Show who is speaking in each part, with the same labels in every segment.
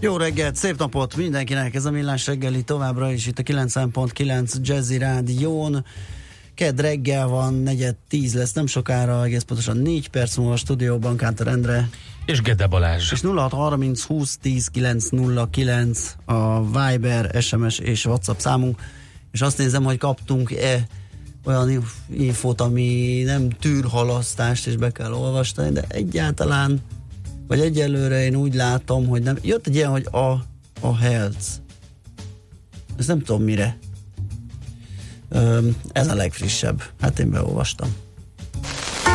Speaker 1: Jó reggelt, szép napot mindenkinek, ez a Millás reggeli továbbra is itt a 90.9 Jazzy Rádión. Kedd reggel van, negyed tíz lesz nem sokára, egész pontosan négy perc múlva a stúdióban Kántor Endre.
Speaker 2: És Gede Balázs.
Speaker 1: És 0630 20 10 909 a Viber, SMS és WhatsApp számunk. És azt nézem, hogy kaptunk-e olyan infót, ami nem tűr halasztást, és be kell olvasni, de egyáltalán vagy egyelőre én úgy látom, hogy nem. Jött egy ilyen, hogy a, a health. Ez nem tudom mire. Ez a legfrissebb. Hát én beolvastam.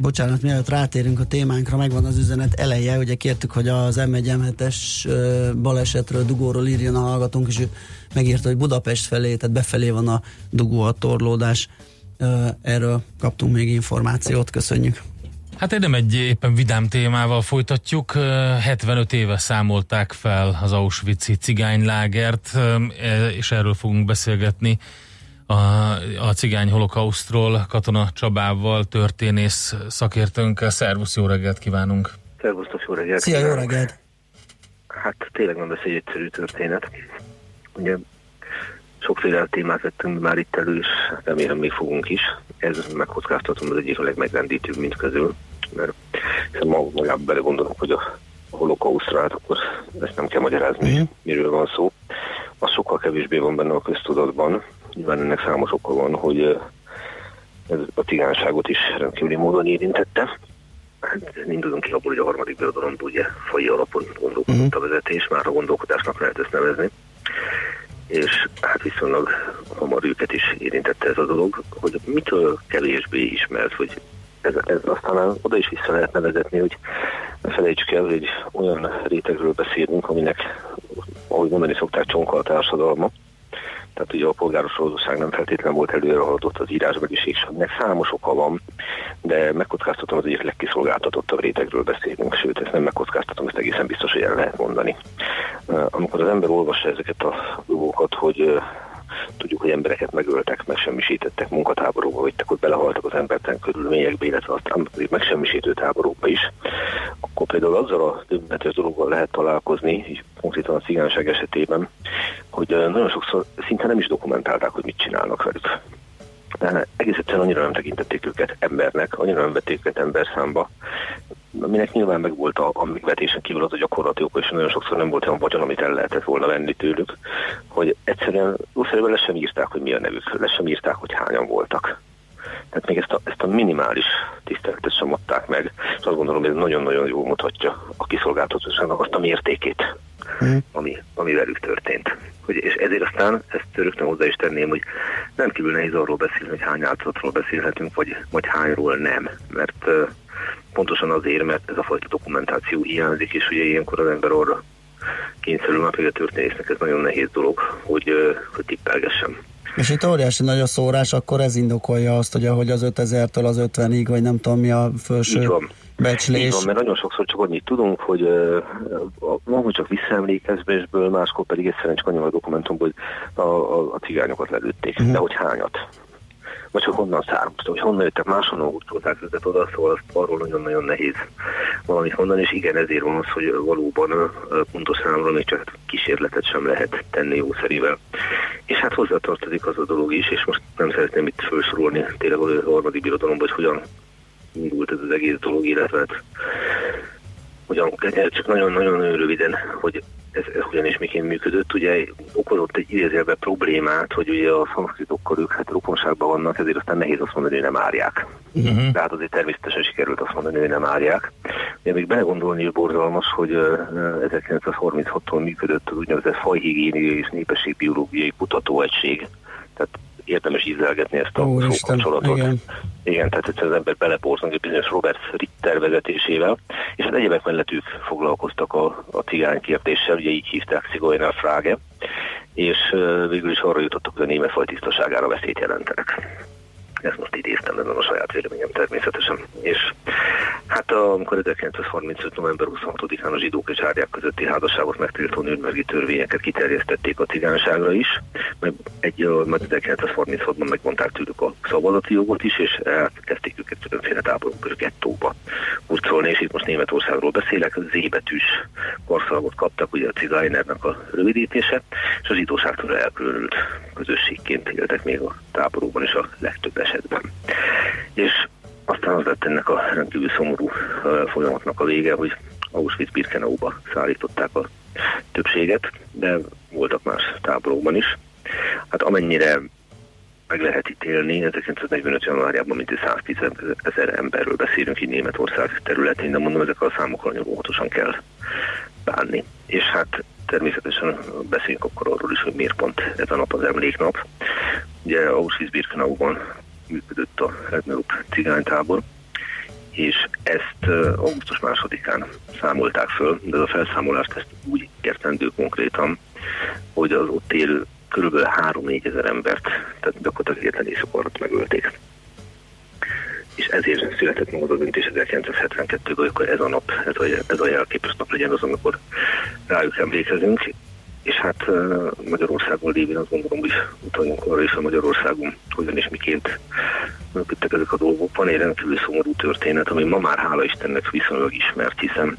Speaker 1: Bocsánat, mielőtt rátérünk a témánkra, megvan az üzenet eleje, ugye kértük, hogy az M1 es balesetről, dugóról írjon a hallgatónk, és ő megírta, hogy Budapest felé, tehát befelé van a dugó, a torlódás. Erről kaptunk még információt, köszönjük.
Speaker 2: Hát nem egy éppen vidám témával folytatjuk. 75 éve számolták fel az Auschwitz-i cigánylágert, e, és erről fogunk beszélgetni a, a cigány holokausztról Katona Csabával, történész szakértőnkkel. Szervusz, jó reggelt kívánunk!
Speaker 3: Szervusztok, jó reggelt!
Speaker 1: Szia, jó reggelt!
Speaker 3: Hát tényleg nem lesz egy egyszerű történet. Ugye sokféle témát vettünk már itt elő, és remélem még fogunk is. Ez megkockáztatom az egyik a legmegrendítőbb mint közül, mert ma magában belegondolok, hogy a holokausztra, hát akkor ezt nem kell magyarázni, mm. miről van szó. Az sokkal kevésbé van benne a köztudatban, Nyilván ennek számos oka van, hogy ez a cigánságot is rendkívüli módon érintette. Hát indulunk ki abból, hogy a harmadik birodalomban ugye fai alapon gondolkodott uh-huh. a vezetés, már a gondolkodásnak lehet ezt nevezni. És hát viszonylag hamar őket is érintette ez a dolog, hogy mitől kevésbé ismert, hogy ez, ez aztán oda is vissza lehet nevezetni, hogy ne felejtsük el, hogy olyan rétegről beszélünk, aminek, ahogy mondani szokták, csonka a társadalma, tehát ugye a polgáros nem feltétlenül volt előre haladott az írásbeliség, ennek számos oka van, de megkockáztatom az egyik legkiszolgáltatottabb rétegről beszélünk, sőt, ezt nem megkockáztatom, ezt egészen biztos, hogy el lehet mondani. Amikor az ember olvassa ezeket a dolgokat, hogy Tudjuk, hogy embereket megöltek, megsemmisítettek, munkatáborokba vittek, ott belehaltak az embertelen körülményekbe, illetve aztán megsemmisítő táborokba is. Akkor például azzal a döbbenetes dologgal lehet találkozni, konkrétan a cigányság esetében, hogy nagyon sokszor szinte nem is dokumentálták, hogy mit csinálnak velük. De egész egyszerűen annyira nem tekintették őket embernek, annyira nem vették őket emberszámba, aminek nyilván meg volt a, a megvetésen kívül az a gyakorlati oka, és nagyon sokszor nem volt olyan vagyon, amit el lehetett volna venni tőlük, hogy egyszerűen úszerűen le sem írták, hogy mi a nevük, le sem írták, hogy hányan voltak. Tehát még ezt a, ezt a minimális tiszteletet sem adták meg, és azt gondolom, hogy ez nagyon-nagyon jól mutatja a kiszolgáltatóságnak azt a mértékét, mm. ami, ami velük történt. Hogy, és ezért aztán ezt rögtön hozzá is tenném, hogy nem kívül nehéz arról beszélni, hogy hány áldozatról beszélhetünk, vagy, vagy hányról nem, mert pontosan azért, mert ez a fajta dokumentáció hiányzik, és ugye ilyenkor az ember arra kényszerül, már a történésznek ez nagyon nehéz dolog, hogy, hogy tippelgessem.
Speaker 1: És itt óriási nagy a szórás, akkor ez indokolja azt, hogy ahogy az 5000-től az 50-ig, vagy nem tudom mi a felső van. becslés. Így
Speaker 3: van, mert nagyon sokszor csak annyit tudunk, hogy uh, hogy csak visszaemlékezésből, máskor pedig egyszerűen csak annyi a dokumentumból, hogy a, a, a cigányokat lelőtték, uh-huh. de hogy hányat vagy hogy honnan származtak, hogy honnan jöttek, máshonnan húztolták őket oda, szóval azt arról nagyon-nagyon nehéz valamit mondani, és igen, ezért van az, hogy valóban pontos számról még csak kísérletet sem lehet tenni jószerivel. És hát hozzátartozik az a dolog is, és most nem szeretném itt felsorolni tényleg a harmadik birodalomban, hogy hogyan indult ez az egész dolog, illetve hogyan, csak nagyon-nagyon röviden, hogy ez, ez hogyan és miként működött, ugye okozott egy idézélbe problémát, hogy ugye a szanszkritokkal ők hát rokonságban vannak, ezért aztán nehéz azt mondani, hogy nem árják. Uh-huh. Tehát azért természetesen sikerült azt mondani, hogy nem árják. Én még belegondolni is borzalmas, hogy 1936-tól működött az úgynevezett fajhigiéniai és népességbiológiai kutatóegység. Tehát érdemes ízelgetni ezt a Ó, kapcsolatot. Igen. igen, tehát az ember beleporzunk egy bizonyos Robert Ritter vezetésével, és hát egyébek mellett ők foglalkoztak a, a cigány kérdéssel, ugye így hívták Szigolynál Frage, és végül is arra jutottak, hogy a német faj tisztaságára veszélyt jelentenek. Ezt most idéztem, ez a saját véleményem természetesen. És hát amikor 1935. november 26-án a zsidók és árják közötti házasságot megtiltó nőnbergi törvényeket kiterjesztették a cigányságra is, meg egy, majd 1936-ban megmondták tőlük a szabadati jogot is, és elkezdték őket különféle táborok és gettóba hurcolni, és itt most Németországról beszélek, zébetűs korszalagot kaptak, ugye a cigájnernek a rövidítése, és a zsidóságtól elkülönült közösségként éltek még a táborokban is a legtöbb esetben. És aztán az lett ennek a rendkívül szomorú folyamatnak a vége, hogy Auschwitz-Birkenauba szállították a többséget, de voltak más táborokban is. Hát amennyire meg lehet ítélni, 1945. januárjában mintegy 110 ezer emberről beszélünk így Németország területén, de mondom, ezek a számokkal nagyon óvatosan kell bánni. És hát természetesen beszéljünk akkor arról is, hogy miért pont ez a nap az emléknap. Ugye Auschwitz-Birkenauban működött a legnagyobb cigánytábor, és ezt augusztus másodikán számolták föl, de a felszámolást ezt úgy értendő konkrétan, hogy az ott élő kb. 3-4 ezer embert, tehát gyakorlatilag egyetlen éjszak alatt megölték. És ezért született meg az a döntés 1972-ben, hogy ez a nap, ez a, ez a jelképes nap legyen az, amikor rájuk emlékezünk, és hát Magyarországon lévén azt gondolom, hogy utaljunk arra is, a Magyarországon hogyan és miként működtek ezek a dolgok. Van egy rendkívül szomorú történet, ami ma már hála Istennek viszonylag ismert, hiszen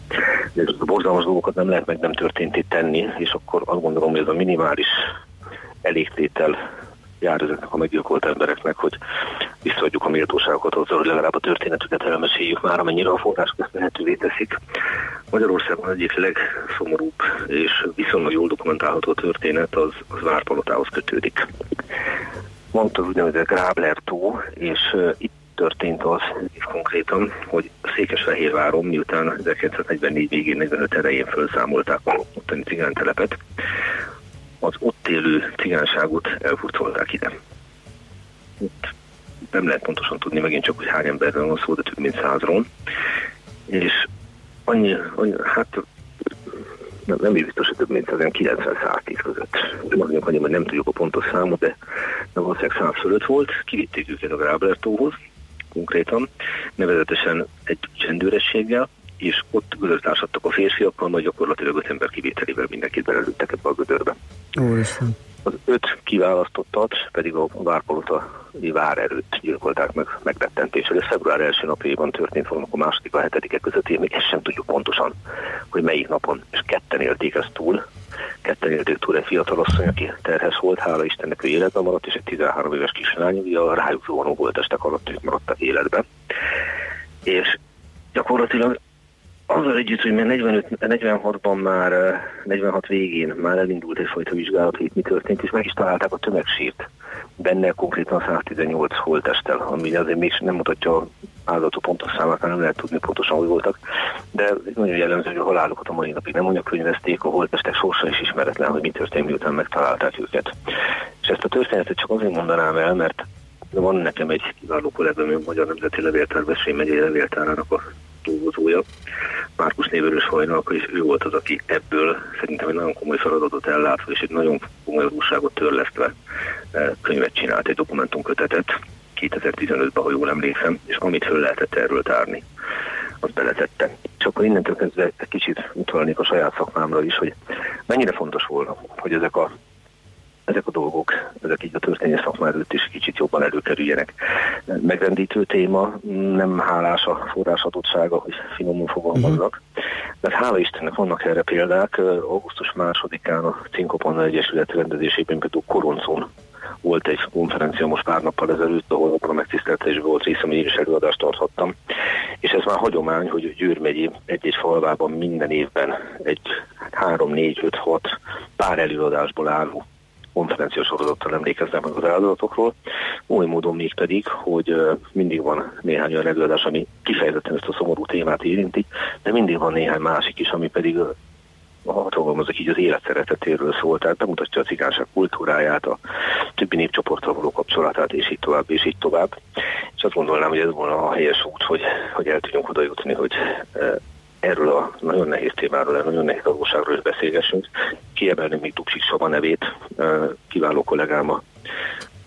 Speaker 3: a borzalmas dolgokat nem lehet meg nem történt tenni, és akkor azt gondolom, hogy ez a minimális elégtétel jár ezeknek a meggyilkolt embereknek, hogy visszaadjuk a méltóságokat hozzá, hogy legalább a történetüket elmeséljük már, amennyire a források ezt lehetővé teszik. Magyarországon egyik legszomorúbb és viszonylag jól dokumentálható történet az, az Várpalotához kötődik. Mondta az úgynevezett Grábler tó, és uh, itt történt az és konkrétan, hogy Székesfehérváron, miután 1944 végén 45 erején felszámolták a ottani cigánytelepet, az ott élő cigányságot elfurcolták ide. Itt nem lehet pontosan tudni megint csak, hogy hány emberről van szó, de több mint százról. És annyi, annyi hát nem, nem biztos, hogy több mint 90-110 között. Nem mondjuk annyi, hogy nem tudjuk a pontos számot, de valószínűleg száz fölött volt. Kivitték őket a Gráblertóhoz konkrétan, nevezetesen egy csendőrességgel, és ott gödörtársadtak a férfiakkal, majd gyakorlatilag öt ember kivételével mindenkit belelőttek ebbe a gödörbe.
Speaker 1: Úristen.
Speaker 3: Az öt kiválasztottat pedig a várpalota várerőt gyilkolták meg megrettentésre. Ez február első napjában történt volna, a második a hetedike között, még ezt sem tudjuk pontosan, hogy melyik napon, és ketten élték ezt túl. Ketten élték túl egy fiatal asszony, aki terhes volt, hála Istennek ő életben maradt, és egy 13 éves kislány, ugye a rájuk zuhanó volt estek alatt, ők maradtak életben. És gyakorlatilag azzal együtt, hogy 45, 46-ban már, 46 végén már elindult egyfajta vizsgálat, hogy mi történt, és meg is találták a tömegsírt. Benne konkrétan 118 holtesttel, ami azért még nem mutatja áldozatok pontos számát, nem lehet tudni pontosan, hogy voltak, de nagyon jellemző, hogy a halálukat a mai napig nem anyakönyvezték, a holtestek sorsa is ismeretlen, hogy mi történt, miután megtalálták őket. És ezt a történetet csak azért mondanám el, mert van nekem egy kiváló kollégám, a Magyar Nemzeti Levéltár Veszély megyei levéltárának a dolgozója, Márkus névörös hajnalka, és ő volt az, aki ebből szerintem egy nagyon komoly feladatot ellátva, és egy nagyon komoly újságot törlesztve eh, könyvet csinált, egy dokumentumkötetet 2015-ben, ha jól emlékszem, és amit föl lehetett erről tárni, azt beletette. És akkor innentől kezdve egy kicsit utalnék a saját szakmámra is, hogy mennyire fontos volna, hogy ezek a ezek a dolgok, ezek így a történelmi szakma előtt is kicsit jobban előkerüljenek. Megrendítő téma, nem hálás a forrás adottsága, hogy finoman fogalmaznak, mert hála Istennek vannak erre példák. Augusztus másodikán a Cinkoponna Egyesület rendezésében például Koroncon volt egy konferencia most pár nappal ezelőtt, ahol a megtiszteltetésben volt részem, én is előadást tarthattam. És ez már hagyomány, hogy Győr megyi egy-egy falvában minden évben egy 3-4-5-6 pár előadásból álló konferenciás sorozattal emlékeznek meg az áldozatokról. Oly módon még pedig, hogy mindig van néhány olyan előadás, ami kifejezetten ezt a szomorú témát érinti, de mindig van néhány másik is, ami pedig ha fogalmazok így, az élet szeretetéről szól, tehát bemutatja a cigányság kultúráját, a többi népcsoporttal való kapcsolatát, és így tovább, és így tovább. És azt gondolnám, hogy ez volna a helyes út, hogy, hogy el tudjunk oda jutni, hogy erről a nagyon nehéz témáról, a nagyon nehéz valóságról is beszélgessünk. Kiemelni még Duksik Saba nevét, kiváló kollégám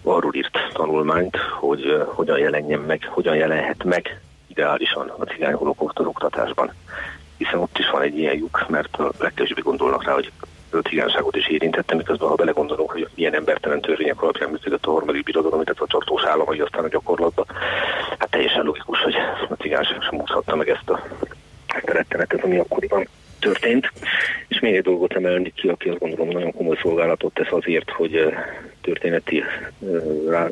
Speaker 3: arról írt tanulmányt, hogy hogyan jelenjen meg, hogyan jelenhet meg ideálisan a cigány holokauszт az oktatásban. Hiszen ott is van egy ilyen lyuk, mert a legkevésbé gondolnak rá, hogy a cigányságot is érintette, miközben ha belegondolunk, hogy milyen embertelen törvények alapján működött a harmadik birodalom, illetve a csartós állam, hogy aztán a gyakorlatban, hát teljesen logikus, hogy a cigányság sem úszhatta meg ezt a rettenetet, ami akkoriban történt. És még egy dolgot emelni ki, aki azt gondolom nagyon komoly szolgálatot tesz azért, hogy történeti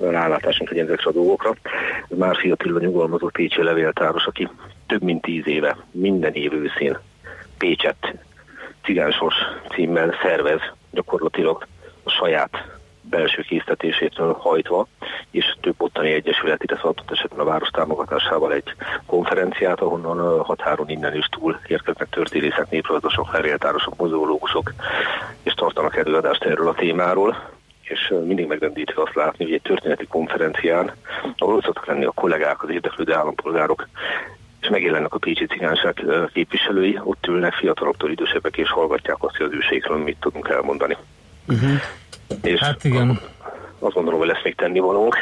Speaker 3: rálátásunk legyen ezekre a dolgokra. Már Attila nyugalmazott Pécsi levéltáros, aki több mint tíz éve minden év őszén Pécset cigánsos címmel szervez gyakorlatilag a saját belső készítésétől hajtva, és több ottani egyesület, illetve adott esetben a város támogatásával egy konferenciát, ahonnan határon innen is túl érkeznek történészek, néprajzosok, feléltárosok, mozoológusok, és tartanak előadást erről a témáról és mindig megrendítik azt látni, hogy egy történeti konferencián, ahol szoktak lenni a kollégák, az érdeklődő állampolgárok, és megjelennek a Pécsi cigányság képviselői, ott ülnek fiataloktól idősebbek, és hallgatják azt, hogy az őségről mit tudunk elmondani. Uh-huh.
Speaker 2: És hát igen.
Speaker 3: Azt gondolom, hogy lesz még tennivalónk.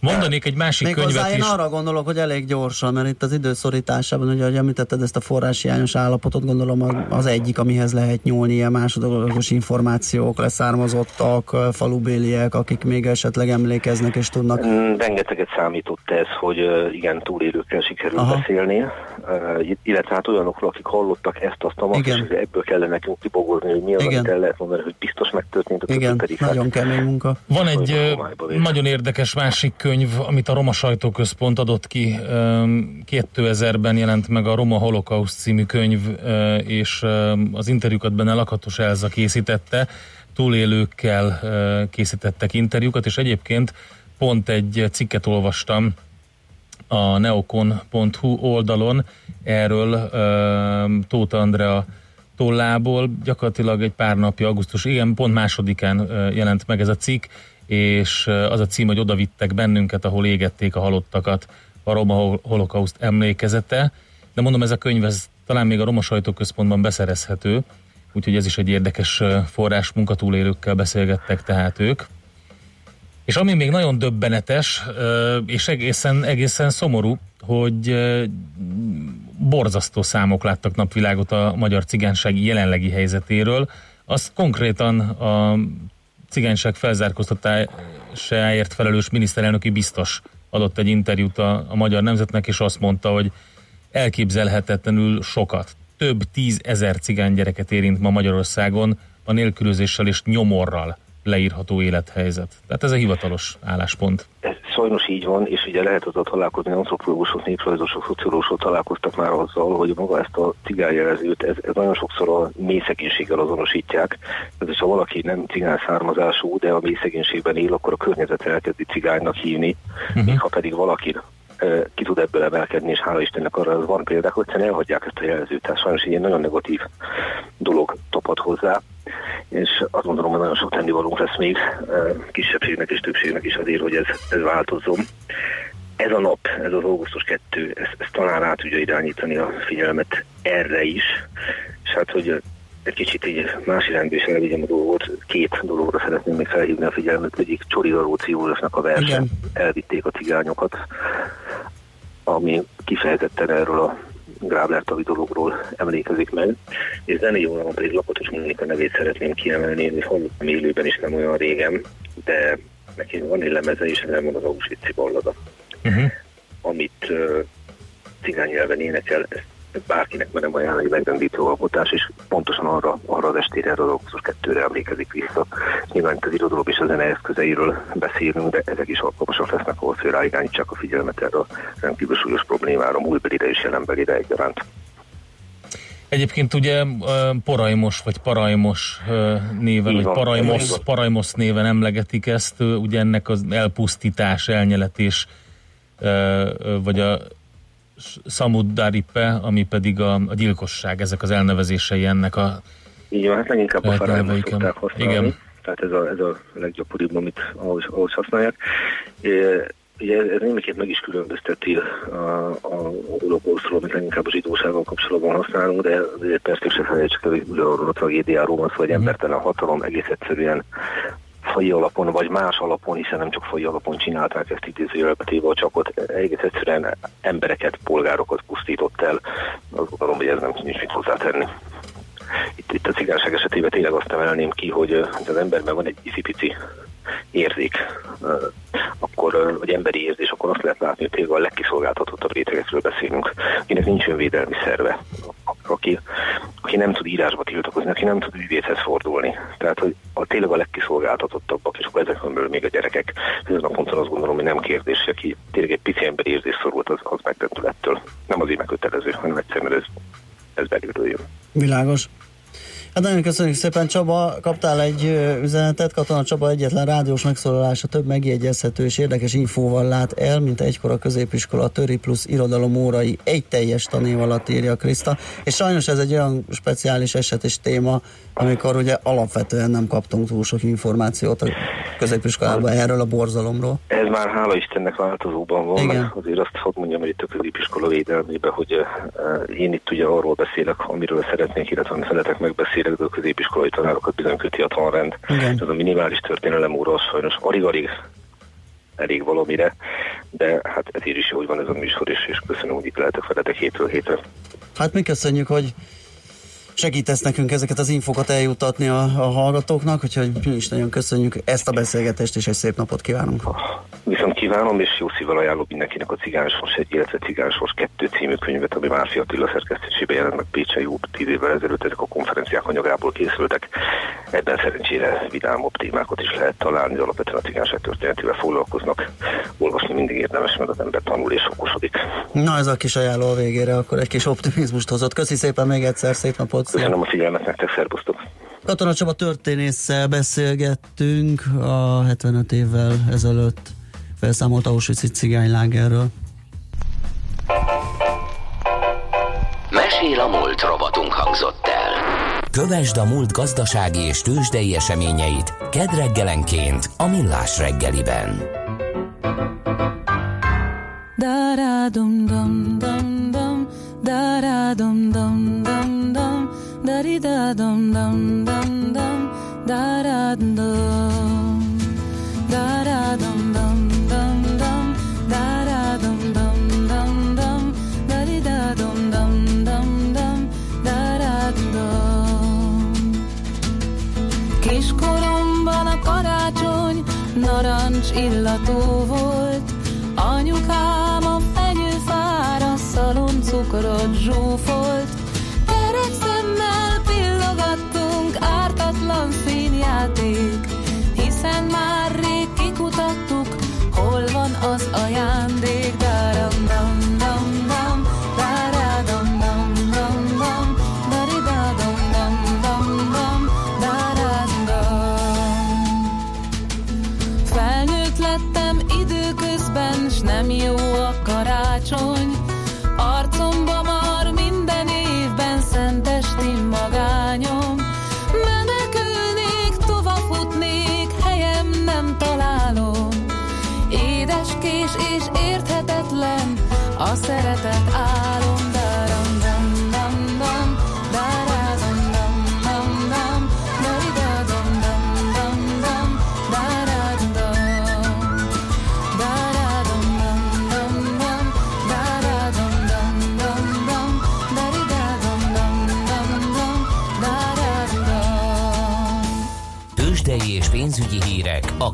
Speaker 2: Mondanék egy másik Még könyvet
Speaker 1: hozzá
Speaker 2: is.
Speaker 1: én arra gondolok, hogy elég gyorsan, mert itt az időszorításában, ugye, hogy említetted ezt a forráshiányos állapotot, gondolom az egyik, amihez lehet nyúlni ilyen másodlagos információk, leszármazottak, falubéliek, akik még esetleg emlékeznek és tudnak.
Speaker 3: Mm, rengeteget számított ez, hogy igen, túlélőkkel sikerül Aha. beszélni, illetve hát olyanokról, akik hallottak ezt, azt a és ebből kellene nekünk kibogozni, hogy mi az, igen. amit el lehet mondani, hogy biztos megtörtént,
Speaker 1: a igen, pedig nagyon hát, kemény munka.
Speaker 2: Van egy nagyon érdekes másik könyv, könyv, amit a Roma Sajtóközpont adott ki, 2000-ben jelent meg a Roma Holokauszt című könyv, és az interjúkat benne Lakatos Elza készítette, túlélőkkel készítettek interjúkat, és egyébként pont egy cikket olvastam a neokon.hu oldalon erről Tóth Andrea tollából, gyakorlatilag egy pár napja, augusztus, igen, pont másodikán jelent meg ez a cikk, és az a cím, hogy oda vittek bennünket, ahol égették a halottakat, a Roma holokauszt emlékezete, de mondom, ez a könyv ez talán még a Roma Sajtóközpontban beszerezhető, úgyhogy ez is egy érdekes forrás, munkatúlélőkkel beszélgettek tehát ők. És ami még nagyon döbbenetes, és egészen, egészen szomorú, hogy borzasztó számok láttak napvilágot a magyar cigányság jelenlegi helyzetéről. Az konkrétan a cigányság felzárkóztatásáért felelős miniszterelnöki biztos adott egy interjút a, a Magyar Nemzetnek, és azt mondta, hogy elképzelhetetlenül sokat, több tízezer cigány gyereket érint ma Magyarországon a nélkülözéssel és nyomorral leírható élethelyzet. Tehát ez a hivatalos álláspont.
Speaker 3: Ez sajnos így van, és ugye lehet ott találkozni, antropológusok, néprajzosok, szociológusok találkoztak már azzal, hogy maga ezt a cigányjelezőt, ez, ez nagyon sokszor a mély szegénységgel azonosítják. Ez ha valaki nem cigány származású, de a mély szegénységben él, akkor a környezet elkezdi cigánynak hívni, uh-huh. ha pedig valaki ki tud ebből emelkedni, és hála Istennek arra van példák, hogy elhagyják ezt a jelzőt. Tehát sajnos egy nagyon negatív dolog tapad hozzá, és azt gondolom, hogy nagyon sok tennivalónk lesz még kisebbségnek és többségnek is azért, hogy ez, ez változzon. Ez a nap, ez az augusztus 2, ez, ez talán rá tudja irányítani a figyelmet erre is, és hát, hogy egy kicsit így más irányba is elvigyem a dolgot. Két dologra szeretném még felhívni a figyelmet. Egyik Csori Daróci Józsefnek a verse. Elvitték a cigányokat, ami kifejezetten erről a Grábler Tavi dologról emlékezik meg, és Zeni Jónalon pedig Lakatos Monika nevét szeretném kiemelni, és hallottam élőben is nem olyan régen, de neki van egy lemeze is, ez van az Auschwitz ballada, uh-huh. amit uh, cigány nyelven énekel, ezt bárkinek merem ajánlani megrendítő alkotás, és pontosan arra, arra az estére, erre az augusztus 2-re emlékezik vissza. Nyilván az irodalom és a zene eszközeiről beszélünk, de ezek is alkalmasak lesznek ahhoz, hogy ráirányítsák a figyelmet erre a rendkívül súlyos problémára, múltbelire és jelenbelire egyaránt.
Speaker 2: Egyébként ugye Porajmos vagy Parajmos néven, vagy Parajmos, Parajmos néven emlegetik ezt, ugye ennek az elpusztítás, elnyeletés, vagy a Samudaripe, ami pedig a, a gyilkosság, ezek az elnevezései ennek a
Speaker 3: Így van, hát leginkább a Parajmos szokták használni. Igen. Tehát ez a, ez a leggyakoribb, amit ahhoz, ahhoz használják. Ugye ez némiként meg is különbözteti a, a amit leginkább a zsidósággal kapcsolatban használunk, de azért persze se felejtsük el, hogy arról a tragédiáról van szó, hogy mhm. embertelen hatalom egész egyszerűen fai alapon, vagy más alapon, hiszen nem csak fai alapon csinálták ezt idézőjelbe téve, csak ott egész egyszerűen embereket, polgárokat pusztított el. Azt gondolom, hogy ez nem nincs mit hozzátenni. Itt, itt a cigányság esetében tényleg azt emelném ki, hogy az emberben van egy iszipici érzék, akkor, vagy emberi érzés, akkor azt lehet látni, hogy tényleg a legkiszolgáltatottabb rétegekről beszélünk, akinek nincs önvédelmi szerve, aki, aki nem tud írásba tiltakozni, aki nem tud ügyvédhez fordulni. Tehát, hogy a tényleg a legkiszolgáltatottabbak, és akkor ezekből még a gyerekek, ezen a ponton azt gondolom, hogy nem kérdés, aki tényleg egy pici emberi érzés szorult, az, az megdöntő ettől. Nem azért megkötelező, hanem egyszerűen ez, ez belülről jön.
Speaker 1: Világos. Hát nagyon köszönjük szépen, Csaba. Kaptál egy üzenetet, Katona Csaba egyetlen rádiós megszólalása több megjegyezhető és érdekes infóval lát el, mint egykor a középiskola Töri plusz irodalom órai egy teljes tanév alatt írja Kriszta. És sajnos ez egy olyan speciális eset és téma, amikor ugye alapvetően nem kaptunk túl sok információt a középiskolában erről a borzalomról.
Speaker 3: Ez már hála Istennek változóban van, Igen. azért azt hadd mondjam, hogy itt a középiskola védelmében, hogy én itt ugye arról beszélek, amiről szeretnék, illetve amit szeretek megbeszélek, a középiskolai tanárokat bizony köti a tanrend. Igen. Ez a minimális történelem óra az sajnos alig-alig elég valamire, de hát ezért is jó, hogy van ez a műsor, és, és köszönöm, hogy itt lehetek veletek hétről hétre.
Speaker 1: Hát mi köszönjük, hogy segítesz nekünk ezeket az infokat eljutatni a, a hallgatóknak, úgyhogy mi is nagyon köszönjük ezt a beszélgetést, és egy szép napot kívánunk.
Speaker 3: Viszont kívánom, és jó szívvel ajánlok mindenkinek a Cigánsors egy, illetve Cigánsors kettő című könyvet, ami Márfi Attila szerkesztésében jelent meg Pécsen jó tíz évvel ezelőtt, ezek a konferenciák anyagából készültek. Ebben szerencsére vidámabb témákat is lehet találni, alapvetően a cigányság történetével foglalkoznak. Olvasni mindig érdemes, mert az ember tanul és okosodik.
Speaker 1: Na ez a kis ajánló a végére, akkor egy kis optimizmust hozott. Köszi szépen még egyszer, szép napot!
Speaker 3: Köszönöm a figyelmet nektek, szervusztok!
Speaker 1: Katona Csaba történésszel beszélgettünk a 75 évvel ezelőtt felszámolt Auschwitz cigánylágerről.
Speaker 4: Mesél a múlt robotunk hangzott el. Kövesd a múlt gazdasági és tőzsdei eseményeit kedd reggelenként a Millás reggeliben. Da da da dum dum dum dum da da dum da da dum dum narancs illatú volt, anyukám a fenyőfára szalon cukrot zsúfolt, az ajándék,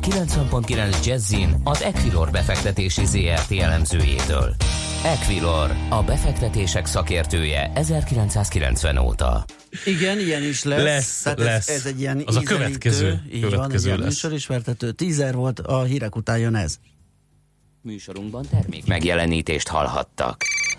Speaker 4: 90.9 Jazzin az Equilor befektetési ZRT elemzőjétől. Equilor, a befektetések szakértője 1990 óta.
Speaker 1: Igen, ilyen is lesz.
Speaker 2: Lesz,
Speaker 1: Tehát
Speaker 2: lesz.
Speaker 1: Ez, ez egy ilyen
Speaker 2: Az a következő-
Speaker 1: így van, egy
Speaker 2: következő
Speaker 1: ilyen
Speaker 2: lesz.
Speaker 1: műsorismertető tízer volt, a hírek után jön ez.
Speaker 4: Műsorunkban termék megjelenítést hallhattak.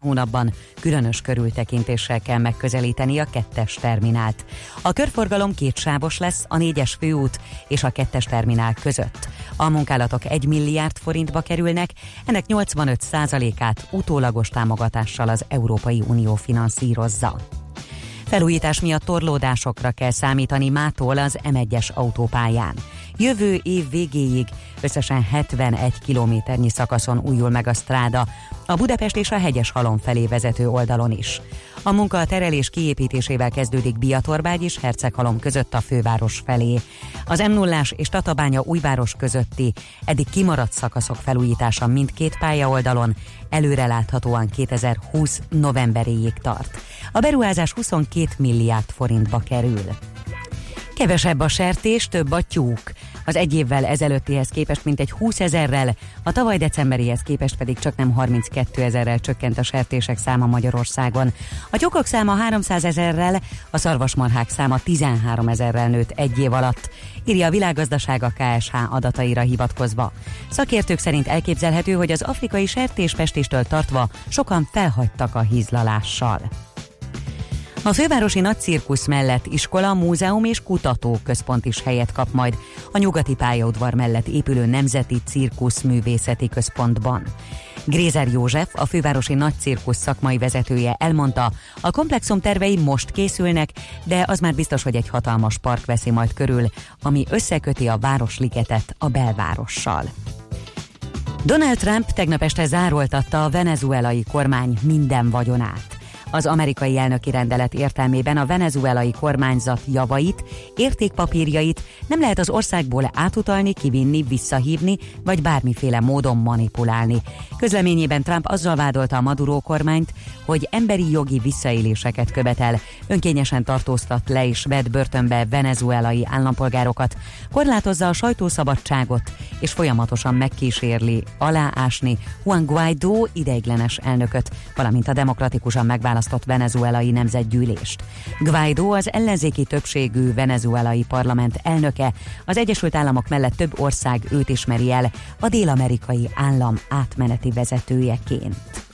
Speaker 5: hónapban különös körültekintéssel kell megközelíteni a kettes terminált. A körforgalom kétsávos lesz a négyes főút és a kettes terminál között. A munkálatok 1 milliárd forintba kerülnek, ennek 85%-át utólagos támogatással az Európai Unió finanszírozza. Felújítás miatt torlódásokra kell számítani mától az M1-es autópályán. Jövő év végéig összesen 71 kilométernyi szakaszon újul meg a stráda, a Budapest és a hegyes halom felé vezető oldalon is. A munka a terelés kiépítésével kezdődik Biatorbágy és Herceghalom között a főváros felé. Az m 0 és Tatabánya újváros közötti eddig kimaradt szakaszok felújítása mindkét pálya oldalon előreláthatóan 2020 novemberéig tart. A beruházás 22 milliárd forintba kerül. Kevesebb a sertés, több a tyúk. Az egy évvel ezelőttihez képest mintegy 20 ezerrel, a tavaly decemberihez képest pedig csak nem 32 ezerrel csökkent a sertések száma Magyarországon. A tyúkok száma 300 ezerrel, a szarvasmarhák száma 13 ezerrel nőtt egy év alatt, írja a világgazdasága KSH adataira hivatkozva. Szakértők szerint elképzelhető, hogy az afrikai sertéspestéstől tartva sokan felhagytak a hízlalással. A fővárosi nagy cirkusz mellett iskola, múzeum és kutatóközpont is helyet kap majd a nyugati pályaudvar mellett épülő Nemzeti Cirkusz Művészeti Központban. Grézer József, a fővárosi nagy cirkusz szakmai vezetője elmondta, a komplexum tervei most készülnek, de az már biztos, hogy egy hatalmas park veszi majd körül, ami összeköti a Városligetet a belvárossal. Donald Trump tegnap este zároltatta a venezuelai kormány minden vagyonát az amerikai elnöki rendelet értelmében a venezuelai kormányzat javait, értékpapírjait nem lehet az országból átutalni, kivinni, visszahívni, vagy bármiféle módon manipulálni. Közleményében Trump azzal vádolta a Maduro kormányt, hogy emberi jogi visszaéléseket követel, önkényesen tartóztat le és vett börtönbe venezuelai állampolgárokat, korlátozza a sajtószabadságot, és folyamatosan megkísérli aláásni Juan Guaidó ideiglenes elnököt, valamint a demokratikusan megválasztott megválasztott venezuelai nemzetgyűlést. Guaidó az ellenzéki többségű venezuelai parlament elnöke, az Egyesült Államok mellett több ország őt ismeri el a dél-amerikai állam átmeneti vezetőjeként.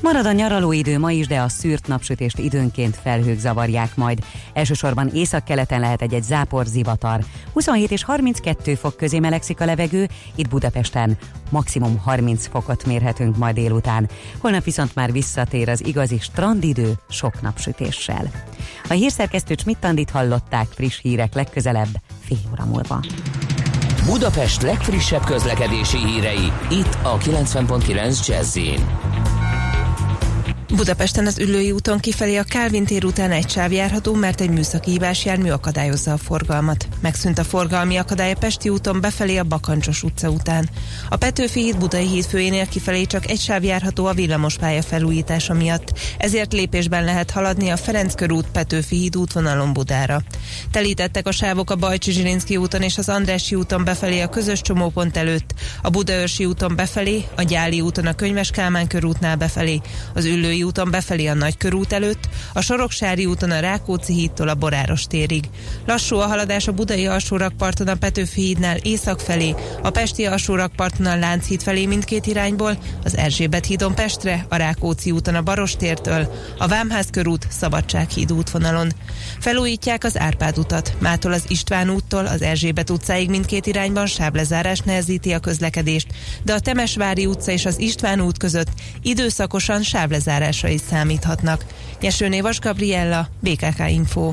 Speaker 5: Marad a nyaralóidő ma is, de a szűrt napsütést időnként felhők zavarják majd. Elsősorban északkeleten lehet egy-egy zápor zivatar. 27 és 32 fok közé melegszik a levegő, itt Budapesten maximum 30 fokot mérhetünk majd délután. Holnap viszont már visszatér az igazi strandidő sok napsütéssel. A hírszerkesztő Csmittandit hallották friss hírek legközelebb fél óra múlva.
Speaker 6: Budapest legfrissebb közlekedési hírei itt a 90.9 jazz
Speaker 7: Budapesten az Üllői úton kifelé a Kálvin tér után egy sáv járható, mert egy műszaki hibás jármű akadályozza a forgalmat. Megszűnt a forgalmi akadály a Pesti úton befelé a Bakancsos utca után. A Petőfi híd Budai híd főjénél kifelé csak egy sáv járható a villamospálya felújítása miatt, ezért lépésben lehet haladni a Ferenc körút Petőfi híd útvonalon Budára. Telítettek a sávok a Bajcsi Zsilinszki úton és az Andrássy úton befelé a közös csomópont előtt, a Budaörsi úton befelé, a Gyáli úton a Könyves Kálmán körútnál befelé, az Üllői úton befelé a Nagykörút előtt, a Soroksári úton a Rákóczi hídtól a Boráros térig. Lassú a haladás a Budai alsórakparton a Petőfi hídnál észak felé, a Pesti alsórakparton a Lánchíd felé mindkét irányból, az Erzsébet hídon Pestre, a Rákóczi úton a Barostértől, a Vámház körút Szabadsághíd útvonalon. Felújítják az Árpád utat, mától az István úttól az Erzsébet utcáig mindkét irányban sáblezárás nehezíti a közlekedést, de a Temesvári utca és az István út között időszakosan sávlezárásra is számíthatnak. Nyesőné Vas Gabriella, BKK Info.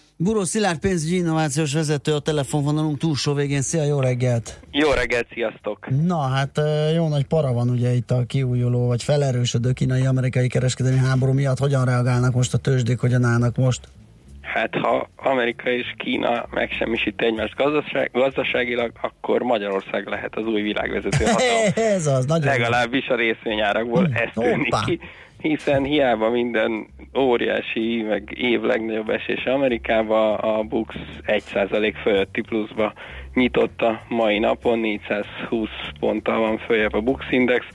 Speaker 1: Buró Szilárd pénzügyi innovációs vezető a telefonvonalunk túlsó végén. Szia, jó reggelt!
Speaker 8: Jó reggelt, sziasztok!
Speaker 1: Na, hát jó nagy para van ugye itt a kiújuló, vagy felerősödő kínai-amerikai kereskedelmi háború miatt. Hogyan reagálnak most a tőzsdék, hogyan állnak most?
Speaker 8: Hát ha Amerika és Kína megsemmisít egymást gazdaság, gazdaságilag, akkor Magyarország lehet az új világvezető hatalom.
Speaker 1: Ez az, nagyon
Speaker 8: Legalábbis a részvényárakból hmm, ez tűnik ki hiszen hiába minden óriási, meg év legnagyobb esés Amerikába, a Bux 1% fölötti pluszba nyitott a mai napon, 420 ponttal van följebb a Bux Index,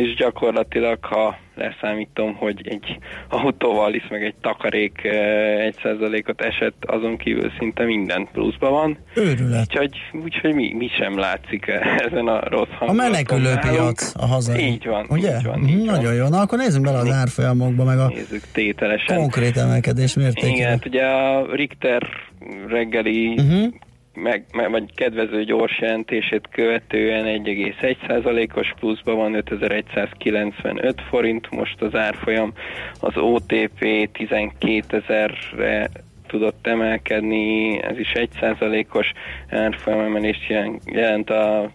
Speaker 8: és gyakorlatilag, ha leszámítom, hogy egy autóval is, meg egy takarék eh, egy százalékot esett, azon kívül szinte minden pluszban van.
Speaker 1: Őrület.
Speaker 8: Úgyhogy, úgyhogy mi, mi sem látszik ezen a rossz hangulaton.
Speaker 1: A menekülőpiac a hazai.
Speaker 8: Így van.
Speaker 1: Ugye?
Speaker 8: Így van, így
Speaker 1: Nagyon
Speaker 8: van.
Speaker 1: jó. Na akkor nézzünk bele az árfolyamokba, meg a
Speaker 8: Nézzük tételesen.
Speaker 1: konkrét emelkedés mértékét.
Speaker 8: Igen, hát ugye a Richter reggeli uh-huh meg, vagy kedvező gyors jelentését követően 1,1%-os pluszban van 5195 forint, most az árfolyam az OTP 12 ezerre tudott emelkedni, ez is 1%-os árfolyam emelést jelent a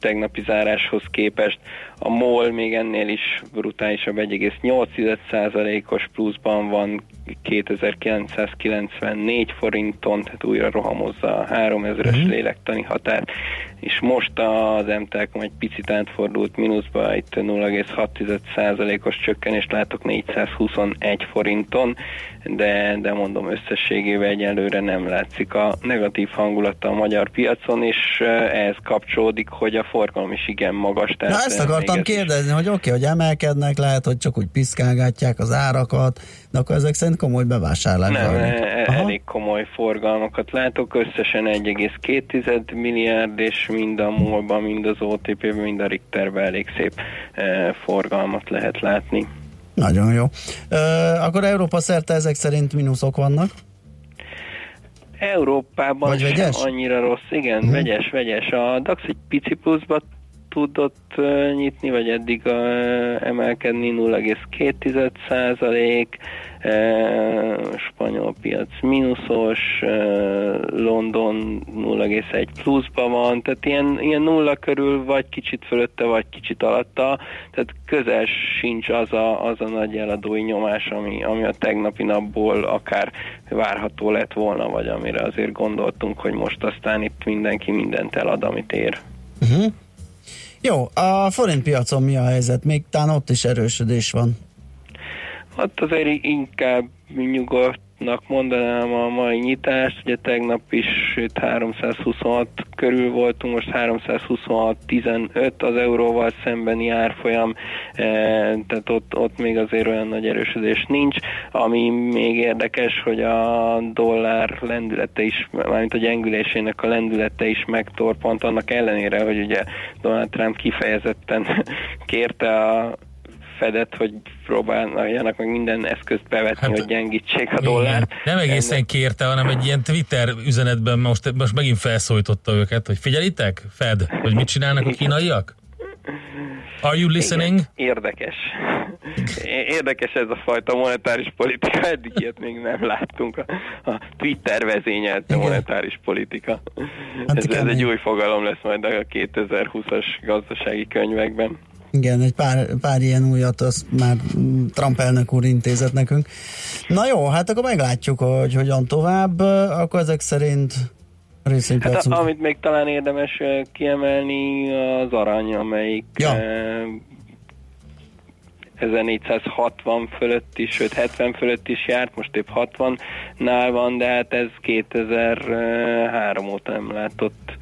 Speaker 8: tegnapi záráshoz képest. A MOL még ennél is brutálisabb 1,8%-os pluszban van 2994 forinton, tehát újra rohamozza a 3000-es uh-huh. lélektani határt, és most az MTELKOM egy picit átfordult mínuszba, itt 0,6%-os csökkenést látok 421 forinton, de, de mondom összességében egyelőre nem látszik a negatív hangulata a magyar piacon, és ehhez kapcsolódik, hogy a forgalom is igen magas.
Speaker 1: Tehát Na ezt akartam kérdezni, is... hogy oké, okay, hogy emelkednek, lehet, hogy csak úgy piszkálgatják az árakat, de akkor ezek szerint komoly bevásárlás.
Speaker 8: Nem, e- elég komoly forgalmakat látok, összesen 1,2 milliárd, és mind a MOL-ban, mind az OTP-ben, mind a Richterben elég szép e, forgalmat lehet látni.
Speaker 1: Nagyon jó. E, akkor Európa szerte ezek szerint mínuszok vannak?
Speaker 8: Európában Vagy vegyes? annyira rossz, igen, hmm. vegyes, vegyes. A DAX egy pici pluszba tudott uh, nyitni, vagy eddig emelkedni 0,2 százalék, spanyol piac mínuszos, London 0,1 pluszban van, tehát ilyen, ilyen nulla körül vagy kicsit fölötte, vagy kicsit alatta, tehát közel sincs az a, az a nagy eladói nyomás, ami, ami a tegnapi napból akár várható lett volna, vagy amire azért gondoltunk, hogy most aztán itt mindenki mindent elad, amit ér. Uh-huh.
Speaker 1: Jó, a forint piacon mi a helyzet? Még talán ott is erősödés van.
Speaker 8: Hát azért inkább nyugodtnak mondanám a mai nyitást, ugye tegnap is 326 körül voltunk, most 326-15 az euróval szembeni árfolyam, e, tehát ott, ott még azért olyan nagy erősödés nincs. Ami még érdekes, hogy a dollár lendülete is, mármint a gyengülésének a lendülete is megtorpant, annak ellenére, hogy ugye Donald Trump kifejezetten kérte a fedett, hogy próbáljanak meg minden eszközt bevetni, hát, hogy gyengítsék a dollárt.
Speaker 2: Nem egészen Ennek... kérte, hanem egy ilyen Twitter üzenetben most, most megint felszólította őket, hogy figyelitek, Fed, hogy mit csinálnak a kínaiak? Are you listening?
Speaker 8: Igen, érdekes. Érdekes ez a fajta monetáris politika, eddig ilyet még nem láttunk. A, a Twitter vezényelte monetáris politika. Hát ez, ez egy új fogalom lesz majd a 2020-as gazdasági könyvekben.
Speaker 1: Igen, egy pár, pár ilyen újat az már Trump elnök úr intézett nekünk. Na jó, hát akkor meglátjuk, hogy hogyan tovább. Akkor ezek szerint
Speaker 8: Hát a, amit még talán érdemes kiemelni az arany, amelyik ja. 1460 fölött is, sőt 70 fölött is járt, most épp 60-nál van, de hát ez 2003 óta nem látott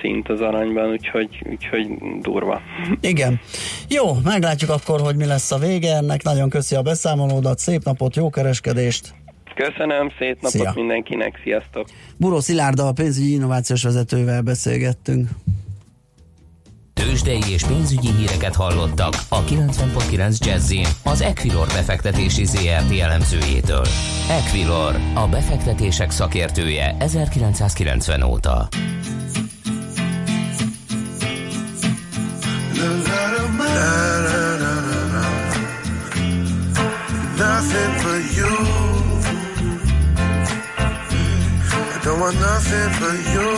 Speaker 8: szint az aranyban, úgyhogy, úgyhogy durva.
Speaker 1: Igen. Jó, meglátjuk akkor, hogy mi lesz a vége ennek. Nagyon köszi a beszámolódat, szép napot, jó kereskedést!
Speaker 8: Köszönöm, szép napot Szia. mindenkinek, sziasztok!
Speaker 1: Buró Szilárda, a pénzügyi innovációs vezetővel beszélgettünk.
Speaker 6: Tőzsdei és pénzügyi híreket hallottak a 90.9 jazz az Equilor befektetési ZRT elemzőjétől. Equilor, a befektetések szakértője 1990 óta. Nothing for you I don't
Speaker 9: want nothing but you.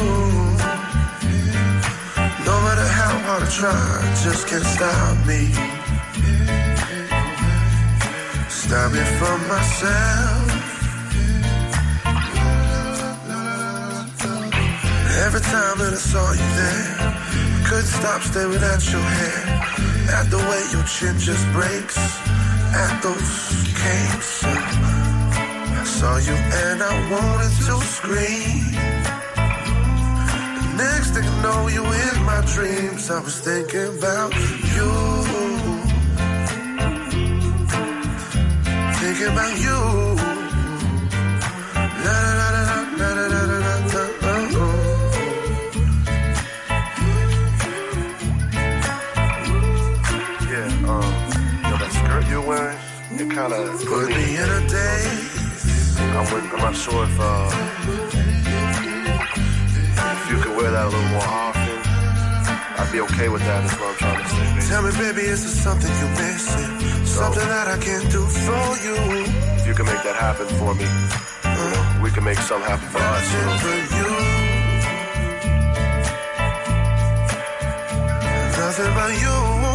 Speaker 9: No matter how hard I try, just can't stop me. Stop me from myself. Every time that I saw you there, I couldn't stop staring at your hair. At the way your chin just breaks, at those capes. I saw you and I wanted to scream. Next thing I know, you in my dreams. I was thinking about you. Thinking about you. Kind of put me in a daze. I'm, with, I'm not sure if, uh, if you could wear that a little more often. I'd be okay with that. Is what I'm trying to say. Baby. Tell me, baby, is there something you're missing? Something that I can do for you. If you can make that happen for me, you know, we can make something happen for us. You know? for you. Nothing but you.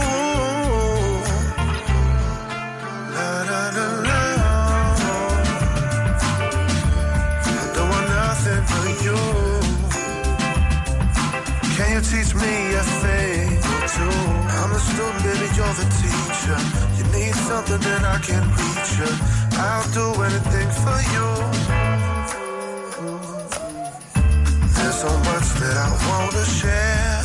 Speaker 9: The teacher. You need something, then I can reach you. I'll do anything for you. There's so much that I wanna share.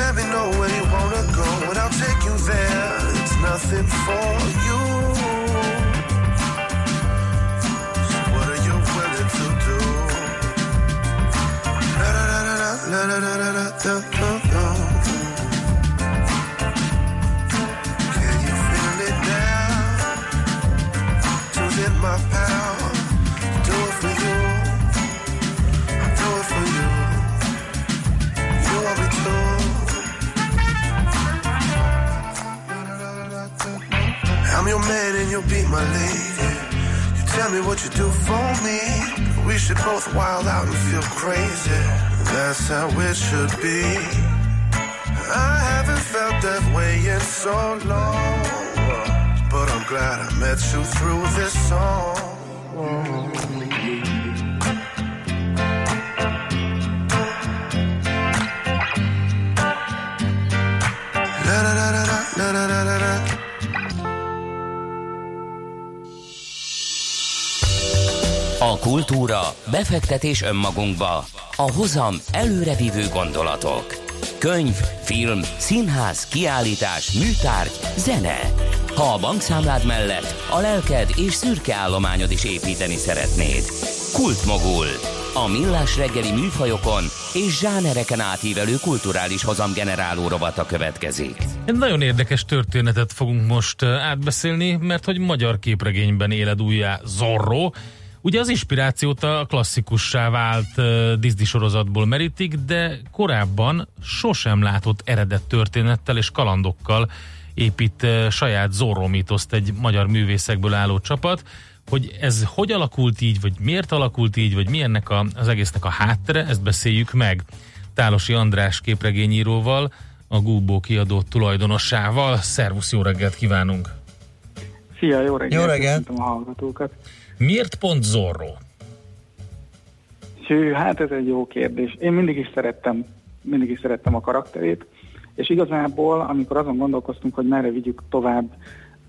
Speaker 9: Let me know where you wanna go, and I'll take you there. It's nothing for you. So what are you willing to do? La la la and you'll be my lady. You tell me what you do for me. We should both wild out and feel crazy. That's how it should be. I haven't felt that way in so long. But I'm glad I met you through this song.
Speaker 6: Kultúra, befektetés önmagunkba, a hozam előrevívő gondolatok. Könyv, film, színház, kiállítás, műtárgy, zene. Ha a bankszámlád mellett a lelked és szürke állományod is építeni szeretnéd. Kultmogul. A millás reggeli műfajokon és zsánereken átívelő kulturális hozamgeneráló rovata következik.
Speaker 2: Egy nagyon érdekes történetet fogunk most eh, átbeszélni, mert hogy magyar képregényben éled újjá Zorro. Ugye az inspirációt a klasszikussá vált uh, Disney sorozatból merítik, de korábban sosem látott eredet történettel és kalandokkal épít uh, saját Zorro mitoszt egy magyar művészekből álló csapat. Hogy ez hogy alakult így, vagy miért alakult így, vagy mi ennek a, az egésznek a háttere, ezt beszéljük meg Tálosi András képregényíróval, a Gúbó kiadó tulajdonossával. Szervusz, jó reggelt kívánunk!
Speaker 10: Szia, jó reggelt!
Speaker 1: Jó reggelt!
Speaker 10: A hallgatókat.
Speaker 2: Miért pont Zorro?
Speaker 10: Hát ez egy jó kérdés. Én mindig is szerettem, mindig is szerettem a karakterét, és igazából, amikor azon gondolkoztunk, hogy merre vigyük tovább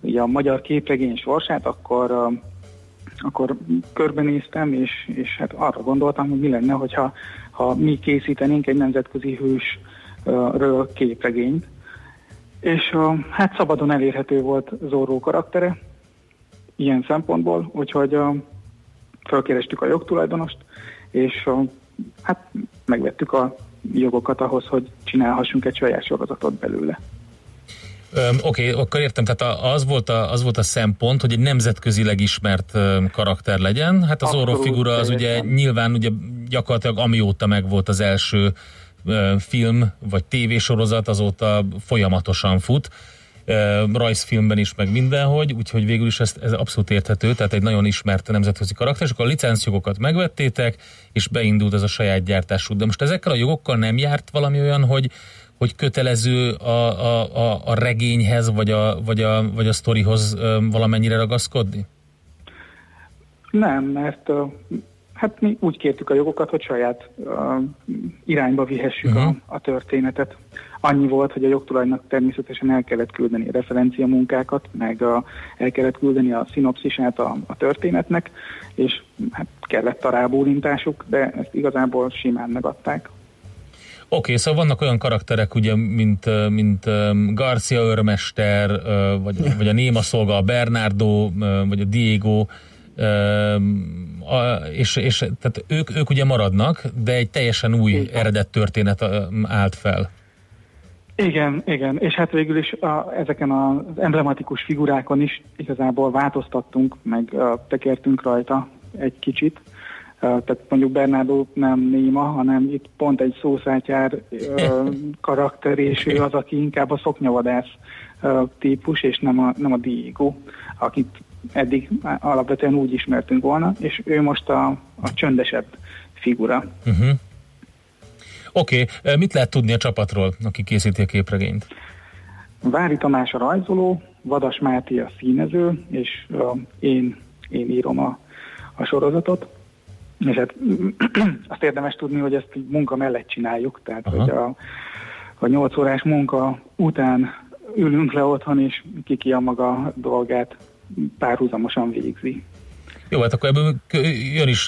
Speaker 10: ugye a magyar képregény sorsát, akkor, akkor körbenéztem, és, és hát arra gondoltam, hogy mi lenne, hogyha ha mi készítenénk egy nemzetközi hősről képregényt. És hát szabadon elérhető volt Zorro karaktere, ilyen szempontból, úgyhogy fölkerestük a jogtulajdonost, és hát megvettük a jogokat ahhoz, hogy csinálhassunk egy saját sorozatot belőle.
Speaker 2: Oké, okay, akkor értem, tehát az volt, a, az volt a szempont, hogy egy nemzetközileg ismert karakter legyen. Hát az Zorro figura az ugye nyilván ugye gyakorlatilag amióta meg volt az első film vagy tévésorozat, azóta folyamatosan fut rajzfilmben is, meg mindenhogy, úgyhogy végül is ez, ez abszolút érthető, tehát egy nagyon ismert nemzetközi karakter, és akkor a licenszjogokat megvettétek, és beindult ez a saját gyártású. De most ezekkel a jogokkal nem járt valami olyan, hogy, hogy kötelező a, a, a, a regényhez, vagy a, vagy a, vagy a sztorihoz valamennyire ragaszkodni?
Speaker 10: Nem, mert hát mi úgy kértük a jogokat, hogy saját uh, irányba vihessük uh-huh. a, mhm. a történetet. Annyi volt, hogy a jogtulajnak természetesen el kellett küldeni a referencia munkákat, meg a, el kellett küldeni a szinopszisát a, a történetnek, és hát kellett a rábólintásuk, de ezt igazából simán megadták.
Speaker 2: Oké, okay, szóval vannak olyan karakterek, ugye, mint, mint Garcia őrmester, vagy, vagy a Néma szolga, a Bernardo, vagy a Diego, és, és tehát ők, ők ugye maradnak, de egy teljesen új eredet történet állt fel.
Speaker 10: Igen, igen, és hát végül is a, ezeken az emblematikus figurákon is igazából változtattunk, meg uh, tekertünk rajta egy kicsit. Tehát mondjuk Bernardo nem néma, hanem itt pont egy szószátyár karakter, és ő az, aki inkább a szoknyavadász típus, és nem a, nem a Diego, akit eddig alapvetően úgy ismertünk volna, és ő most a, a csöndesebb figura. Uh-huh.
Speaker 2: Oké, okay. mit lehet tudni a csapatról, aki készíti a képregényt?
Speaker 10: Vári Tamás a rajzoló, Vadas Máté a színező, és uh, én, én írom a, a sorozatot. És hát azt érdemes tudni, hogy ezt munka mellett csináljuk, tehát Aha. hogy a, a 8 órás munka után ülünk le otthon, és kiki a maga dolgát párhuzamosan végzi.
Speaker 2: Jó, hát akkor ebből jön is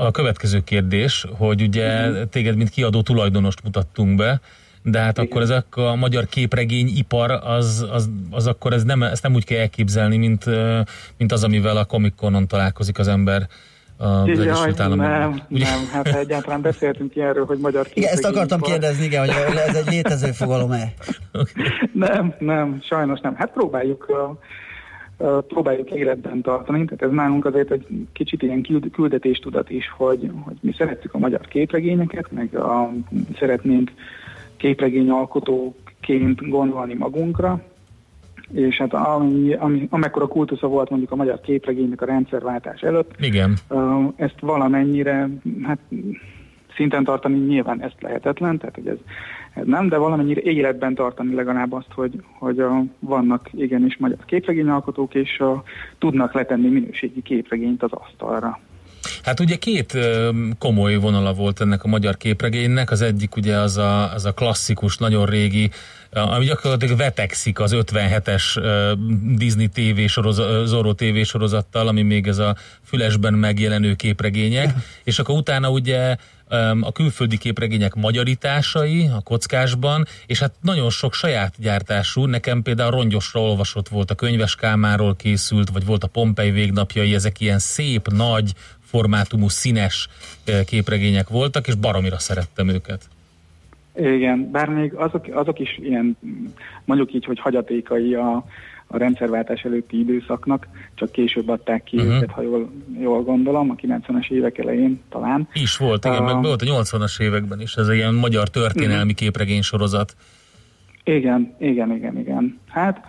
Speaker 2: a következő kérdés, hogy ugye uh-huh. téged, mint kiadó tulajdonost mutattunk be, de hát Igen. akkor ezek a magyar képregény ipar, az, az, az akkor ez nem, ezt nem úgy kell elképzelni, mint, mint az, amivel a Comic Conon találkozik az ember
Speaker 10: az Jaj, Egyesült Államokban. Nem, Ugye? nem, hát egyáltalán beszéltünk ilyenről, hogy magyar
Speaker 1: Igen, ezt akartam kérdezni, igen, hogy ez egy létező fogalom-e?
Speaker 10: okay. Nem, nem, sajnos nem. Hát próbáljuk próbáljuk életben tartani. Tehát ez nálunk azért egy kicsit ilyen küldetéstudat is, hogy, hogy mi szeretjük a magyar képregényeket, meg a, szeretnénk képregény alkotóként gondolni magunkra, és hát ami, ami, amekkora kultusza volt mondjuk a magyar képregénynek a rendszerváltás előtt,
Speaker 2: Igen.
Speaker 10: ezt valamennyire hát szinten tartani nyilván ezt lehetetlen, tehát hogy ez nem, de valamennyire életben tartani legalább azt, hogy, hogy a, vannak igenis magyar képregényalkotók, és a, tudnak letenni minőségi képregényt az asztalra.
Speaker 2: Hát ugye két komoly vonala volt ennek a magyar képregénynek, az egyik ugye az a, az a klasszikus, nagyon régi, ami gyakorlatilag vetekszik az 57-es Disney TV sorozat, Zorro TV sorozattal, ami még ez a fülesben megjelenő képregények, és akkor utána ugye a külföldi képregények magyarításai a kockásban, és hát nagyon sok saját gyártású, nekem például rongyosra olvasott volt a könyves Kálmáról készült, vagy volt a Pompei végnapjai, ezek ilyen szép, nagy, formátumú, színes képregények voltak, és baromira szerettem őket.
Speaker 10: Igen, bár még azok, azok is ilyen, mondjuk így, hogy hagyatékai a, a rendszerváltás előtti időszaknak, csak később adták ki uh-huh. őket, ha jól, jól gondolom, a 90-es évek elején talán.
Speaker 2: Is volt, igen, uh, meg volt a 80-as években is, ez egy ilyen magyar történelmi uh-huh. képregény sorozat.
Speaker 10: Igen, igen, igen, igen. Hát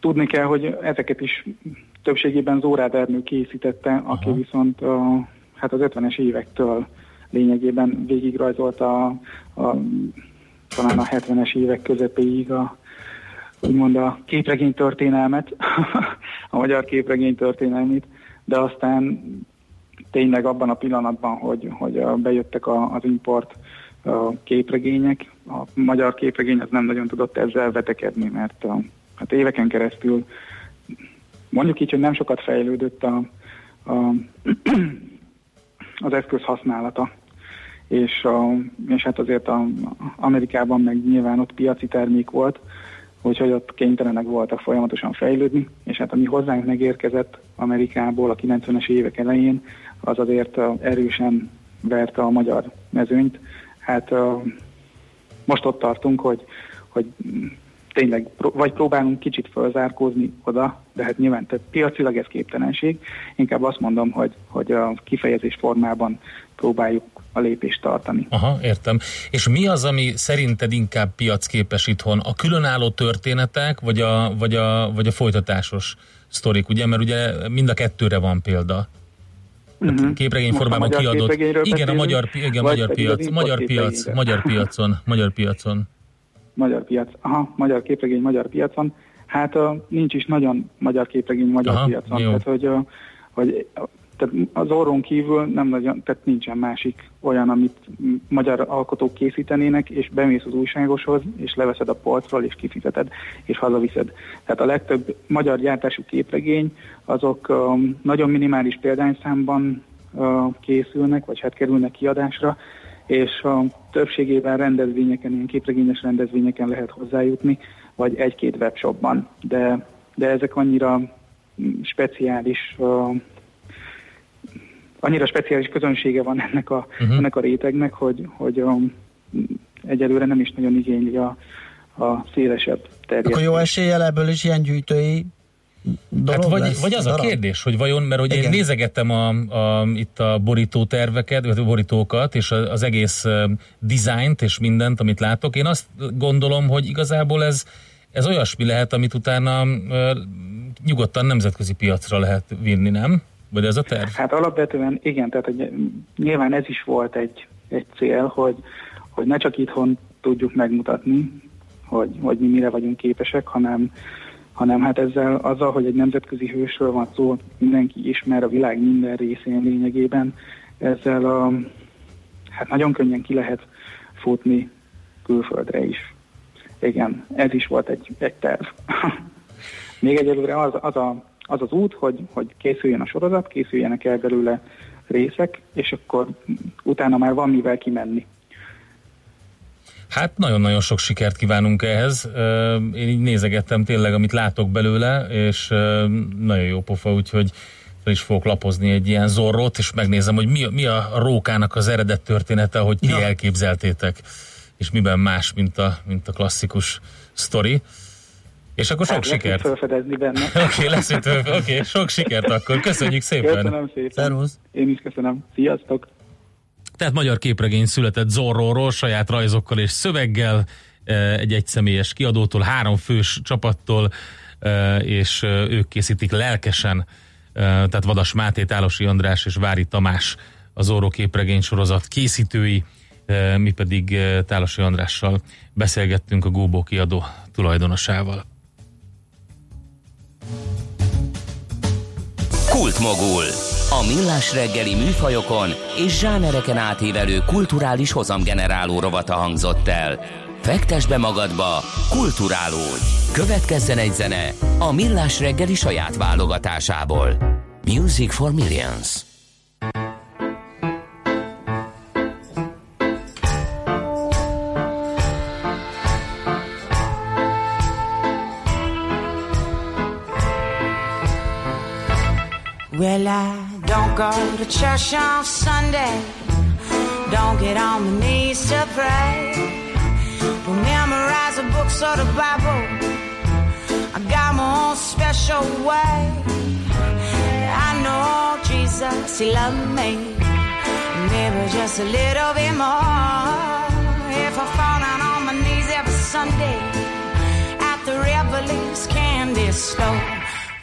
Speaker 10: tudni kell, hogy ezeket is többségében Zórád Ernő készítette, aki uh-huh. viszont uh, hát az 50-es évektől lényegében végigrajzolta a, a, talán a 70-es évek közepéig a, úgymond a képregény történelmet, a magyar képregény történelmét, de aztán tényleg abban a pillanatban, hogy, hogy bejöttek a, az import képregények, a magyar képregény az nem nagyon tudott ezzel vetekedni, mert a, hát éveken keresztül mondjuk így, hogy nem sokat fejlődött a, a, az eszköz használata. És, a, és hát azért a, Amerikában meg nyilván ott piaci termék volt, úgyhogy ott kénytelenek voltak folyamatosan fejlődni, és hát ami hozzánk megérkezett Amerikából a 90-es évek elején, az azért erősen verte a magyar mezőnyt. Hát most ott tartunk, hogy, hogy tényleg vagy próbálunk kicsit felzárkózni oda, de hát nyilván tehát piacilag ez képtelenség. Inkább azt mondom, hogy, hogy a kifejezés formában próbáljuk a lépést tartani.
Speaker 2: Aha, értem. És mi az, ami szerinted inkább piacképes itthon? A különálló történetek, vagy a, vagy a, vagy a folytatásos sztorik, ugye? Mert ugye mind a kettőre van példa. Uh-huh. Képregény formában kiadott. Igen, a magyar, igen, magyar piac, magyar piac, magyar piacon, magyar piacon.
Speaker 10: Magyar piac, aha, magyar képregény magyar piacon. Hát uh, nincs is nagyon magyar képregény magyar aha, piacon. Jó. Tehát, hogy, uh, hogy tehát az orrón kívül nem nagyon, tehát nincsen másik olyan, amit magyar alkotók készítenének, és bemész az újságoshoz, és leveszed a polcról, és kifizeted, és hazaviszed. Tehát a legtöbb magyar gyártású képregény, azok um, nagyon minimális példányszámban uh, készülnek, vagy hát kerülnek kiadásra, és a többségében rendezvényeken, ilyen képregényes rendezvényeken lehet hozzájutni, vagy egy-két webshopban. De, de ezek annyira speciális uh, annyira speciális közönsége van ennek a, uh-huh. ennek a rétegnek, hogy, hogy um, egyelőre nem is nagyon igényli a, a szélesebb terjedt.
Speaker 1: Akkor jó eséllyel ebből is ilyen gyűjtői
Speaker 2: Hát vagy, lesz, vagy az darab? a kérdés, hogy vajon, mert hogy én nézegettem a, a, itt a borító terveket, vagy a borítókat, és az egész dizájnt és mindent, amit látok, én azt gondolom, hogy igazából ez, ez olyasmi lehet, amit utána uh, nyugodtan nemzetközi piacra lehet vinni, nem? Vagy ez a terv?
Speaker 10: Hát alapvetően igen, tehát hogy nyilván ez is volt egy, egy cél, hogy, hogy ne csak itthon tudjuk megmutatni, hogy, hogy mi mire vagyunk képesek, hanem, hanem hát ezzel azzal, hogy egy nemzetközi hősről van szó, mindenki ismer a világ minden részén lényegében, ezzel a, hát nagyon könnyen ki lehet futni külföldre is. Igen, ez is volt egy, egy terv. Még egyelőre az, az a az az út, hogy, hogy készüljön a sorozat, készüljenek el belőle részek, és akkor utána már van mivel kimenni.
Speaker 2: Hát nagyon-nagyon sok sikert kívánunk ehhez. Én így nézegettem tényleg, amit látok belőle, és nagyon jó pofa, úgyhogy fel is fogok lapozni egy ilyen zorrót, és megnézem, hogy mi, mi a rókának az eredet története, hogy ti ja. elképzeltétek, és miben más, mint a, mint a klasszikus sztori. És akkor sok hát, sikert.
Speaker 10: felfedezni benne.
Speaker 2: Oké, okay, lesz itt, oké, okay, sok sikert akkor. Köszönjük szépen.
Speaker 10: Köszönöm szépen. Szervusz. Én is köszönöm. Sziasztok.
Speaker 2: Tehát magyar képregény született Zorróról, saját rajzokkal és szöveggel, e, egy egyszemélyes kiadótól, három fős csapattól, e, és e, ők készítik lelkesen, tehát Vadas Máté, Tálosi András és Vári Tamás az Zorró képregény sorozat készítői, mi pedig Tálosi Andrással beszélgettünk a Góbó kiadó tulajdonosával.
Speaker 6: Kultmogul. A millás reggeli műfajokon és zsánereken átívelő kulturális hozamgeneráló rovata hangzott el. Fektes be magadba, kulturálódj! Következzen egy zene a millás reggeli saját válogatásából. Music for Millions.
Speaker 11: Well, I don't go to church on Sunday. Don't get on my knees to pray. Don't memorize the books or the Bible. I got my own special way. I know Jesus, He loved me. Maybe just a little bit more. If I fall down on my knees every Sunday at the Revelings candy store.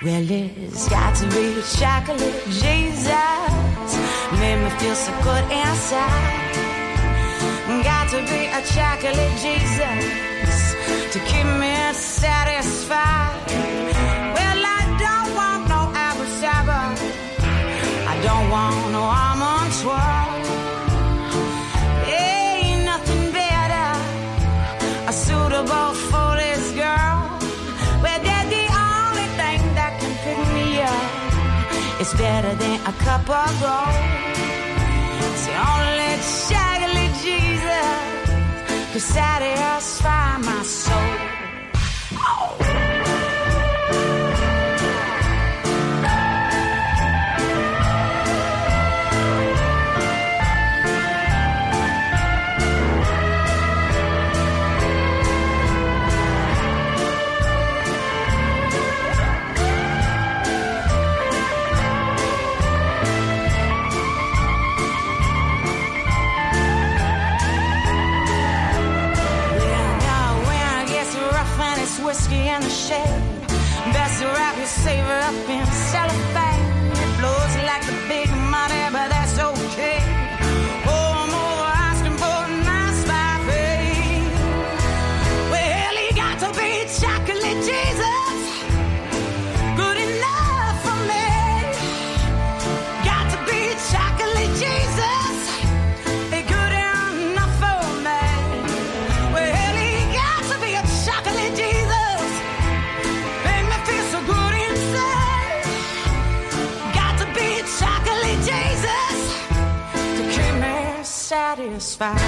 Speaker 11: Well, it's got to be chocolate Jesus. Made me feel so good inside. Got to be a chocolate Jesus to keep me satisfied. Well, I don't want no apple cider. I don't want no almond swirl. It's better than a cup of gold. The only chocolate Jesus could satisfy my soul. savor up in satisfied.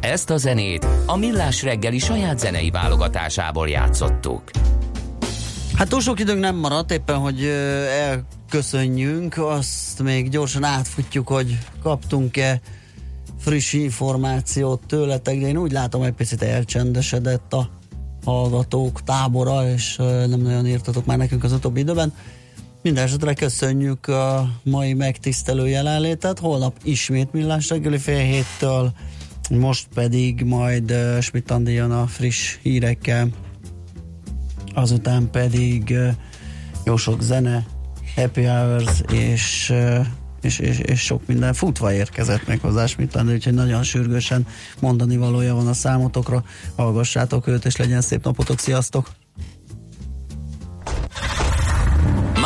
Speaker 6: Ezt a zenét a Millás reggeli saját zenei válogatásából játszottuk.
Speaker 1: Hát túl sok időnk nem maradt, éppen, hogy elköszönjünk, azt még gyorsan átfutjuk, hogy kaptunk-e friss információt tőletek, de én úgy látom, egy picit elcsendesedett a hallgatók tábora, és nem nagyon írtatok már nekünk az utóbbi időben. Minden esetre köszönjük a mai megtisztelő jelenlétet, holnap ismét millás reggeli fél héttől, most pedig majd uh, Schmidt Andi jön a friss hírekkel, azután pedig uh, jó sok zene, happy hours és, uh, és, és, és sok minden futva érkezett meg hozzá Schmidt Andi, úgyhogy nagyon sürgősen mondani valója van a számotokra, hallgassátok őt, és legyen szép napotok, sziasztok!